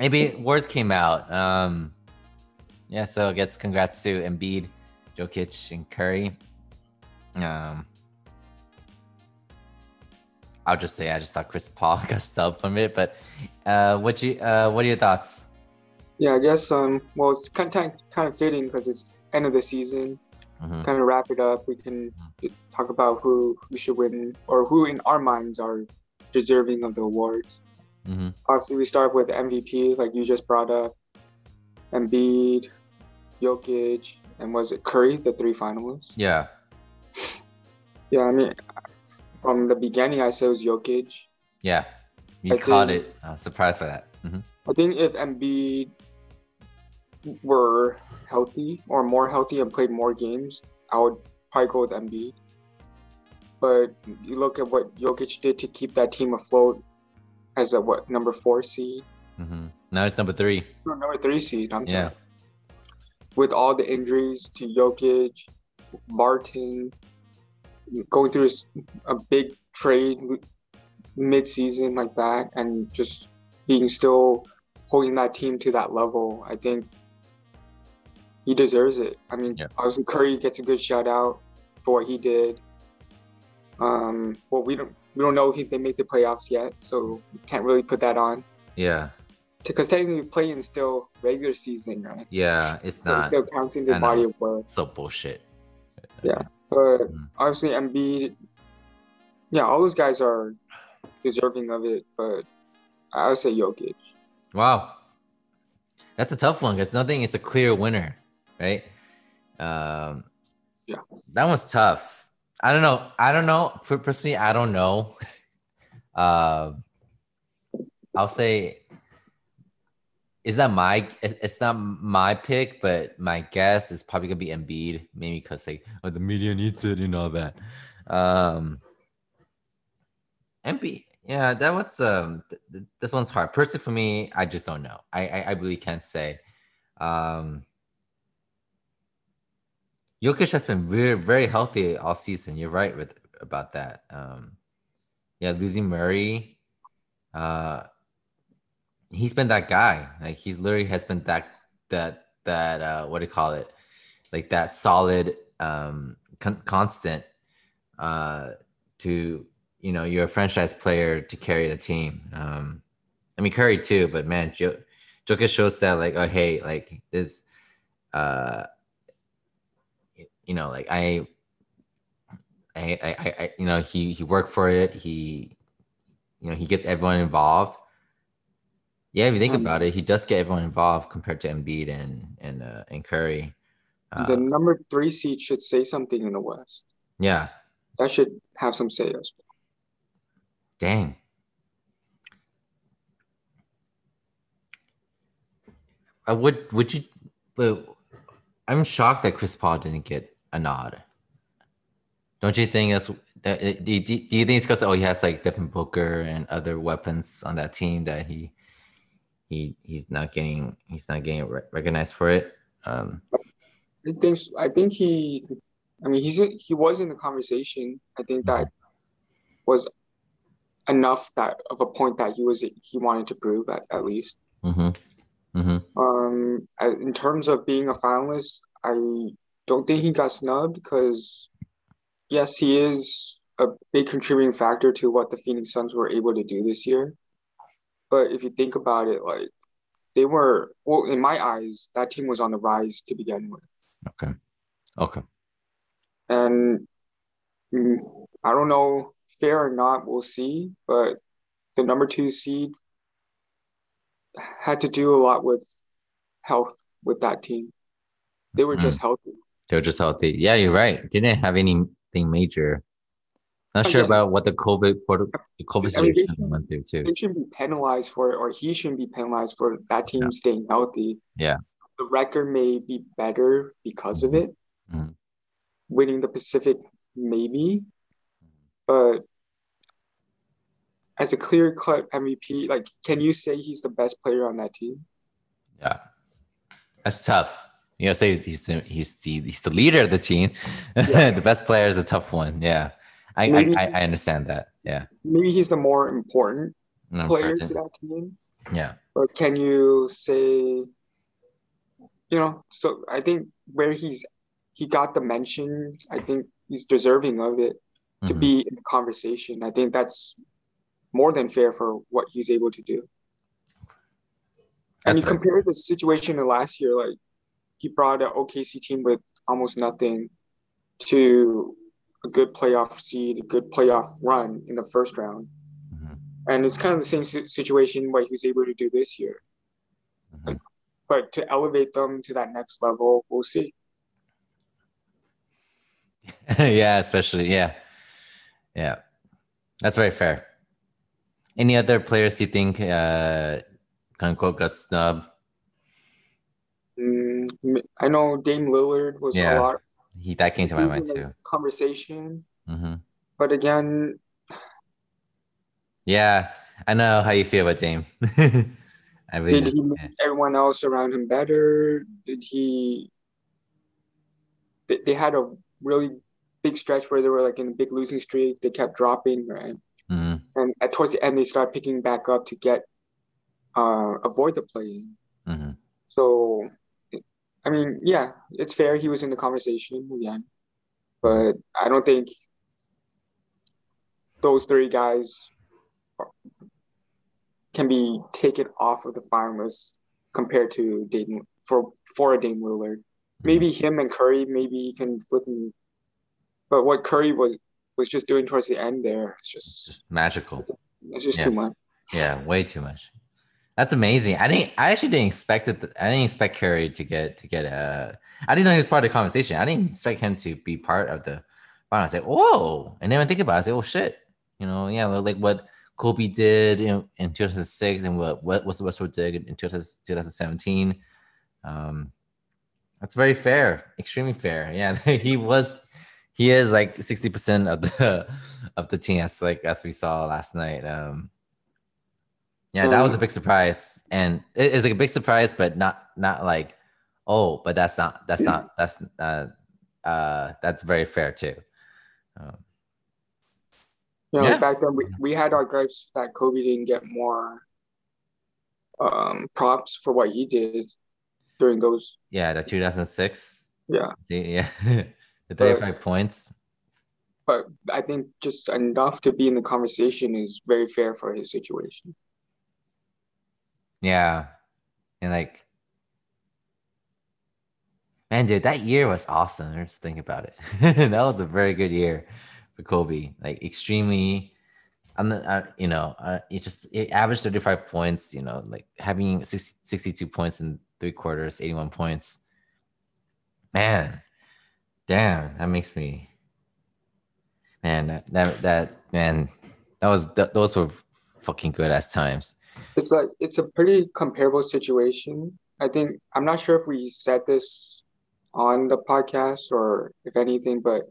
maybe wars came out. Um, yeah, so I guess congrats to Embiid, Jokic, and Curry. Um, I'll just say I just thought Chris Paul got stubbed from it, but uh, what you uh, what are your thoughts? Yeah, I guess um, well, it's kind of kind of fitting because it's end of the season. Mhm. Kind of wrap it up. We can talk about who who should win or who in our minds are deserving of the awards. Mhm. Obviously, we start with MVP, like you just brought up, Embiid, Jokic, and was it Curry, the three finalists? Yeah, Yeah, I mean, from the beginning, I said it was Jokic. yeah, you I caught think- it. Uh, surprised by that. Mhm. I think if Embiid were healthy or more healthy and played more games, I would probably go with Embiid. But you look at what Jokic did to keep that team afloat as a what number four seed, Mhm. Now it's number three. no, number three seed. I'm Yeah. sorry. With all the injuries to Jokic, Barton, going through a big trade mid-season like that, and just being still holding that team to that level, I think he deserves it. I mean, Yeah. obviously Curry gets a good shout out for what he did. Um, well, we don't we don't know if they make the playoffs yet, so we can't really put that on Yeah, because technically playing is still regular season, right? yeah, it's not still counts in I the body of work. so bullshit. Yeah. But Mhm. obviously Embiid, yeah, all those guys are deserving of it. But I would say Jokic. Wow. That's a tough one because nothing is a clear winner, right? Um, Yeah. That one's tough. I don't know. I don't know. Per- Personally, I don't know. um, I'll say, is that my? It's it's not my pick, but my guess is probably gonna be Embiid, maybe because like oh, the media needs it and all that. Um, Embiid, yeah, that one's um, th- th- this one's hard. Personally, for me, I just don't know. I I, I really can't say. Um, Jokic has been very very healthy all season. You're right with about that. Um, yeah, losing Murray, uh, he's been that guy. Like he's literally has been that that that uh, what do you call it? Like that solid um con- constant uh to you know you're a franchise player to carry the team. Um, I mean Curry too, but man, jo- Jokic shows that like oh hey like this uh you know like I I, I, I, you know, he he worked for it. He, you know, he gets everyone involved. Yeah, if you think Um, about it, he does get everyone involved compared to Embiid and and uh, and Curry. Uh, the number three seed should say something in the West. yeah, That should have some say as well. dang. I would would you? But I'm shocked that Chris Paul didn't get a nod. Don't you think that's? Do, you, do you think it's because oh he has like Devin Booker and other weapons on that team that he he he's not getting he's not getting re- recognized for it? Um, I think I think he, I mean he's he was in the conversation. I think that was enough that of a point that he was he wanted to prove at, at least. mhm, mhm. Um, in terms of being a finalist, I don't think he got snubbed because, yes, he is a big contributing factor to what the Phoenix Suns were able to do this year. But if you think about it, like they were, well, in my eyes, that team was on the rise to begin with. Okay, okay. And mm, I don't know, fair or not, we'll see. But the number two seed had to do a lot with health with that team. They were just healthy. They're just healthy. Yeah, you're right. Didn't have anything major. Not sure about what the COVID port- the COVID I mean, they- situation went through too. They shouldn't be penalized for it, or he shouldn't be penalized for that team Yeah. staying healthy. Yeah. The record may be better because of it. Mhm. Winning the Pacific, maybe. But as a clear cut MVP, like, can you say he's the best player on that team? Yeah, that's tough. You know, say he's, he's the he's the he's the leader of the team. Yeah. the best player is a tough one. Yeah, I, Maybe- I I understand that. Yeah, Maybe he's the more important No, player to that team. Yeah. But can you say, you know, so I think where he's he got the mention, I think he's deserving of it to Mhm. be in the conversation. I think that's more than fair for what he's able to do. That's And you fair. compare the situation to last year, like he brought an OKC team with almost nothing to a good playoff seed, a good playoff run in the first round. Mhm. And it's kind of the same situation what he was able to do this year. Mhm. But to elevate them to that next level, we'll see. yeah, especially yeah, yeah. That's very fair. Any other players you think uh, quote got snubbed? Mm, I know Dame Lillard was Yeah, a lot He that came to my mind too. conversation, hmm but again, Yeah, I know how you feel about Dame. I really did he make everyone else around him better? Did he? They, they had a really big stretch where they were like in a big losing streak. They kept dropping, right? Mhm, And at towards the end, they started picking back up to get uh avoid the play-in. mhm. So, I mean, yeah, it's fair. He was in the conversation again, but I don't think those three guys can be taken off of the finalists compared to Dame for for a Dame Lillard. Maybe him and Curry, maybe he can flip him. But what Curry was was just doing towards the end there, it's just Just magical. it's just Yeah. too much. Yeah, way too much. That's amazing. I didn't. I actually didn't expect it. I didn't expect Curry to get to get a. I didn't know he was part of the conversation. I didn't expect him to be part of the. Final. I was like, whoa! And then when I think about it, I say, oh shit! You know, yeah, like what Kobe did in, in 2006 and what what Russell Westbrook did in 2000, 2017. Um, that's very fair, extremely fair. Yeah, he was. He is like 60% of the of the team, as like as we saw last night. Um, yeah, that was a big surprise, and it is like a big surprise, but not not like, oh, but that's not that's not that's uh uh that's very fair too. Um, You know, Yeah. back then we, we had our gripes that Kobe didn't get more um, props for what he did during those. yeah, the 2006. Yeah, the- Yeah, the 35 points. but I think just enough to be in the conversation is very fair for his situation. Yeah, and like, man, dude, that year was awesome. Just think about it. that was a very good year for Kobe. Like, extremely. I'm not, uh, you know, uh, it just it averaged 35 points. You know, like having 60, 62 points in three quarters, 81 points. Man, damn, that makes me. Man, that that, man, that was th- those were fucking good ass times. It's like it's a pretty comparable situation. I think I'm not sure if we said this on the podcast or if anything, but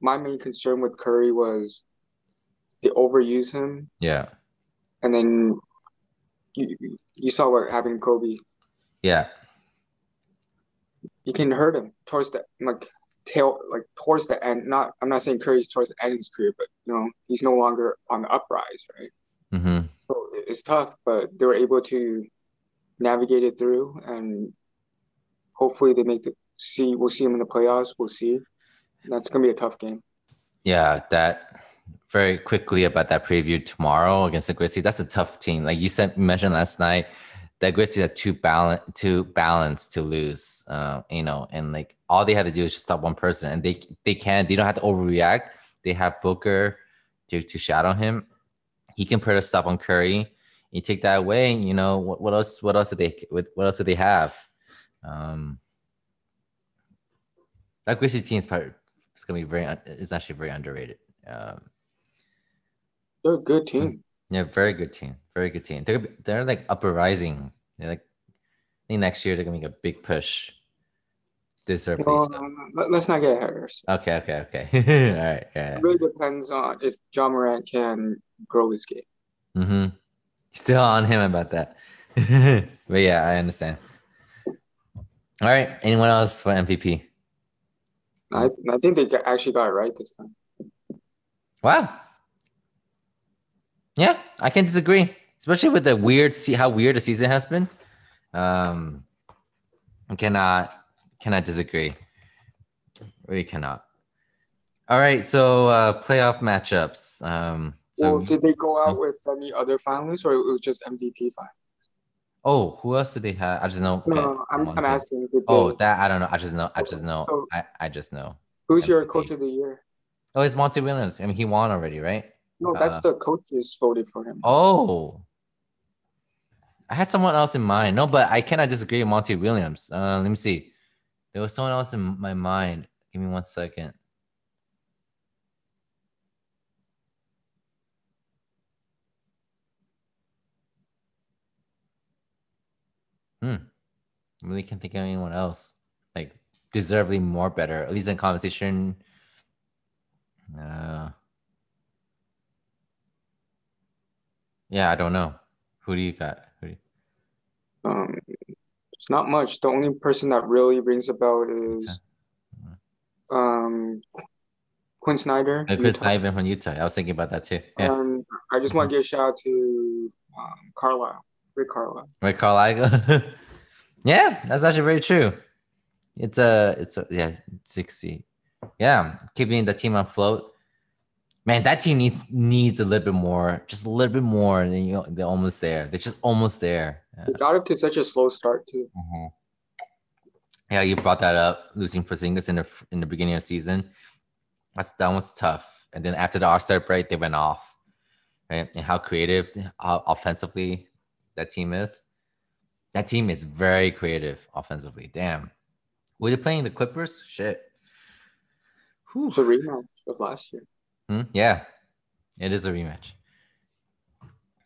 my main concern with Curry was they overuse him, Yeah, and then you you saw what happened to Kobe. yeah, you can hurt him towards the like tail like towards the end. Not I'm not saying Curry's towards the end of his career, but you know he's no longer on the uprise, right? mm-hmm. So it's tough, but they were able to navigate it through, and hopefully they make the see. We'll see them in the playoffs. We'll see. That's gonna be a tough game. Yeah, that very quickly about that preview tomorrow against the Grizzlies. That's a tough team. Like you said, mentioned last night, the Grizzlies are too balance, too balanced to lose. Uh, you know, and like all they had to do is just stop one person, and they they can. They don't have to overreact. They have Booker to to shadow him. He can put a stop on Curry. You take that away, you know what, what else? What else do they? What, else do they have? Um, that Grizzlies team is probably it's gonna be very. It's actually very underrated. Um, They're a good team. yeah, very good team. Very good team. They're they're like upper rising. They're like I think next year they're gonna make a big push. Deserve Well, let, us not get ourselves. Okay, okay, okay. All right, yeah. It really depends on if Ja Morant can grow his game. Mm-hmm. Still on him about that. but yeah, I understand. All right. Anyone else for MVP? I I think they actually got it right this time. Wow. Yeah, I can't disagree. especially with the weird see how weird the season has been. Um, I cannot cannot disagree. Really cannot. All right, so uh playoff matchups. Um, so well, did they go out with any other finalists, or it was just MVP final? oh, who else did they have? I just know. No, no, no, I'm, I'm asking. Oh, that I don't know. I just know. I just know. So- I, I just know. who's your coach of the year? Oh, it's Monty Williams. I mean, he won already, right? No, that's Uh, the coaches voted for him. Oh, I had someone else in mind. No, but I cannot disagree with Monty Williams. Uh, let me see. There was someone else in my mind. Give me one second. Hmm. I really can't think of anyone else like deservedly more better, at least in conversation. Uh, yeah, I don't know. Who do you got? Do you... Um, not much. The only person that really rings a bell is um Quinn Snyder. Chris Utah. Ivan from Utah. I was thinking about that too. Yeah. And I just want to give a shout out to um, Carlisle, Rick Carlisle. Right, Carlisle. yeah, that's actually very true. It's a, it's a, yeah, sixty. Yeah, keeping the team afloat. Man, that team needs needs a little bit more, just a little bit more. And you know, they're almost there. They're just almost there. Yeah. They got off to such a slow start too. Mhm. Yeah, you brought that up, losing Porzingis in the in the beginning of the season. That's that was tough. And then after the All Star break, they went off. Right, and how creative, how offensively that team is. That team is very creative offensively. Damn, were they playing the Clippers? Shit. Whew. It's a rematch of last year. Hmm, Yeah, it is a rematch.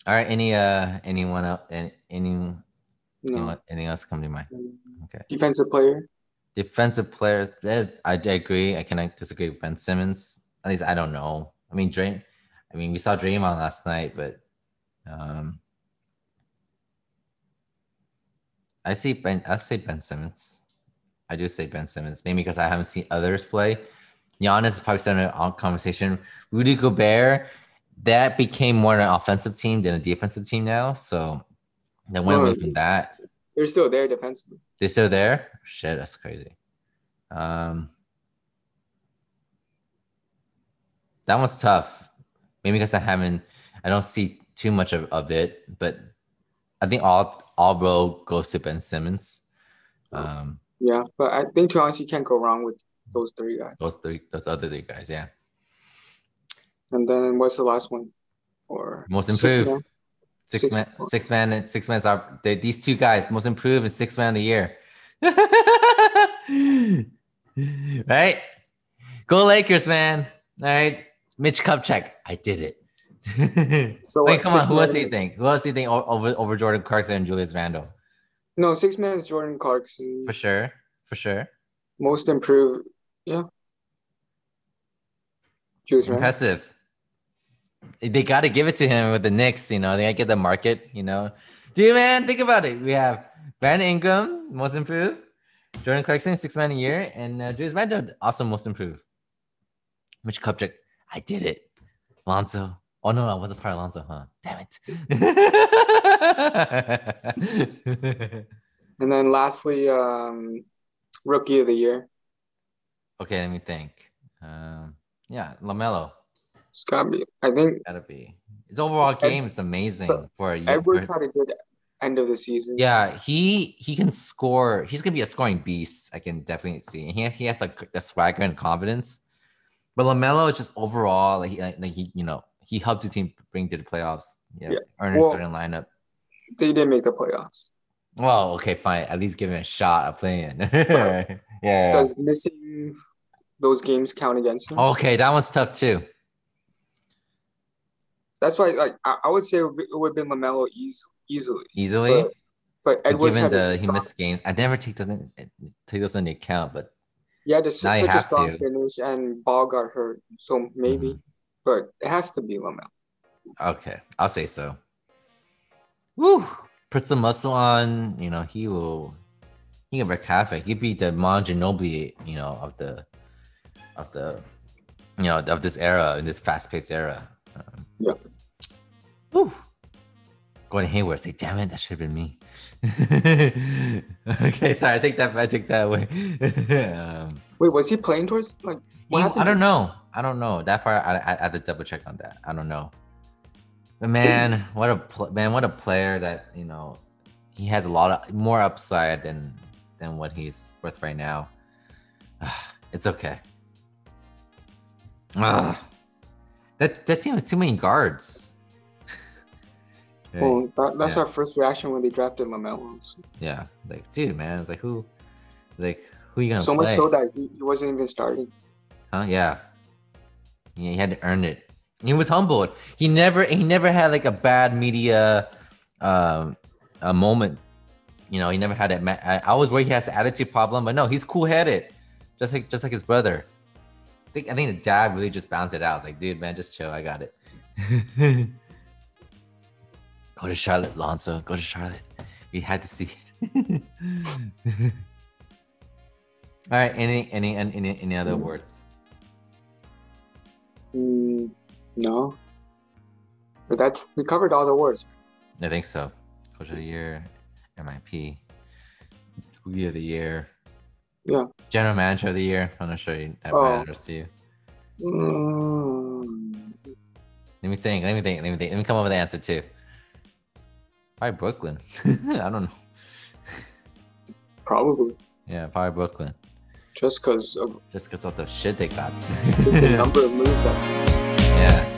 All right. Any uh anyone else? Any any No. anything else come to mind? Okay. Defensive player. Defensive players, I, agree. I cannot disagree with Ben Simmons. At least I don't know. I mean, Drain. I mean, we saw Draymond last night, but um, I see Ben. I say Ben Simmons. I do say Ben Simmons, maybe because I haven't seen others play. Giannis is probably starting a conversation. Rudy Gobert, that became more an offensive team than a defensive team now. So they went away from that. They're still there defensively. They're still there? Shit, that's crazy. Um, that was tough. Maybe because I haven't, I don't see too much of, of it, but I think all all road goes to Ben Simmons. Um, Yeah, but I think to be honest, you can't go wrong with those three guys. those three, those other three guys, yeah. And then what's the last one? Or Most improved. man? Six, Six- man, six man, and six man's are they, these two guys most improved and six man of the year. right? Go Lakers, man. All right. Mitch Kupchak. I did it. So Wait, what, come on. Who else do you think? Who else do you think over over Jordan Clarkson and Julius Randle? No, six man is Jordan Clarkson. For sure. For sure. Most improved. Yeah. Julius Randle. Impressive. They got to give it to him with the Knicks, you know. They got to get the market, you know. Dude, man, think about it. We have Brandon Ingram, most improved. Jordan Clarkson, six man a year, and uh, Julius Randle, also most improved. Mitch Kupchak, I did it. Lonzo. Oh no, I wasn't part of Lonzo, huh? Damn it. And then lastly, um, rookie of the year. Okay, let me think. Um, yeah, LaMelo. It's gotta be. I think Gotta be. His overall game is amazing for a year. Edwards had a good end of the season. Yeah, he he can score. He's gonna be a scoring beast. I can definitely see. And he he has like the swagger and confidence. But LaMelo is just overall like he, like he you know he helped the team bring to the playoffs. Yeah, Yeah. earn a Well- starting lineup. They didn't make the playoffs. Well, okay, fine. At least give him a shot of playing. yeah. Does missing those games count against him? Okay, that one's tough too. That's why, like, I, I would say it would have been LaMelo eas- easily, Easily. But- but Edwards given the he missed games, I never take those in, take those into account. But yeah, had a, Now you such a strong to. finish, and Ball got hurt, so maybe, Mhm. but it has to be LaMelo. Okay, I'll say so. Woo! Put some muscle on, you know, he will he can wreak havoc. He'd be the Manu Ginobili, you know, of the of the you know of this era, in this fast-paced era. Um, Yeah. Woo. Gordon Hayward. Say, damn it, that should have been me. okay, sorry, I take that. I take that away. um, Wait, was he playing towards like? What he- I don't know. I don't know that part. I, I, I have to double check on that. I don't know. But man, what a pl- man, what a player that you know. He has a lot of more upside than than what he's worth right now. it's okay. Ah, that that team has too many guards. Right? Well, that, that's Yeah. our first reaction when they drafted LaMelo. So, Yeah, like dude, man, it's like who, like who you gonna so play? much so that he, he wasn't even starting. Huh? Yeah. Yeah, he had to earn it. He was humbled. He never he never had like a bad media um a moment. You know, he never had that. Ma- I, I was worried he has the attitude problem, but no, he's cool headed, just like just like his brother. I think I think the dad really just bounced it out. It's like, dude, man, just chill. I got it. Go to Charlotte, Lonzo. Go to Charlotte. We had to see it. All right. Any any any any other words? Mm, no, but that we covered all the words. I think so. Coach of the year, MIP, Rookie of the year. Yeah. General manager of the year. I'm not sure you- that Oh. to you. Mm, Let me think. Let me think. Let me think. Let me come up with the answer too. Probably Brooklyn. I don't know. probably Yeah, probably Brooklyn. just because of Just because of the shit they got. just the number of moves that yeah.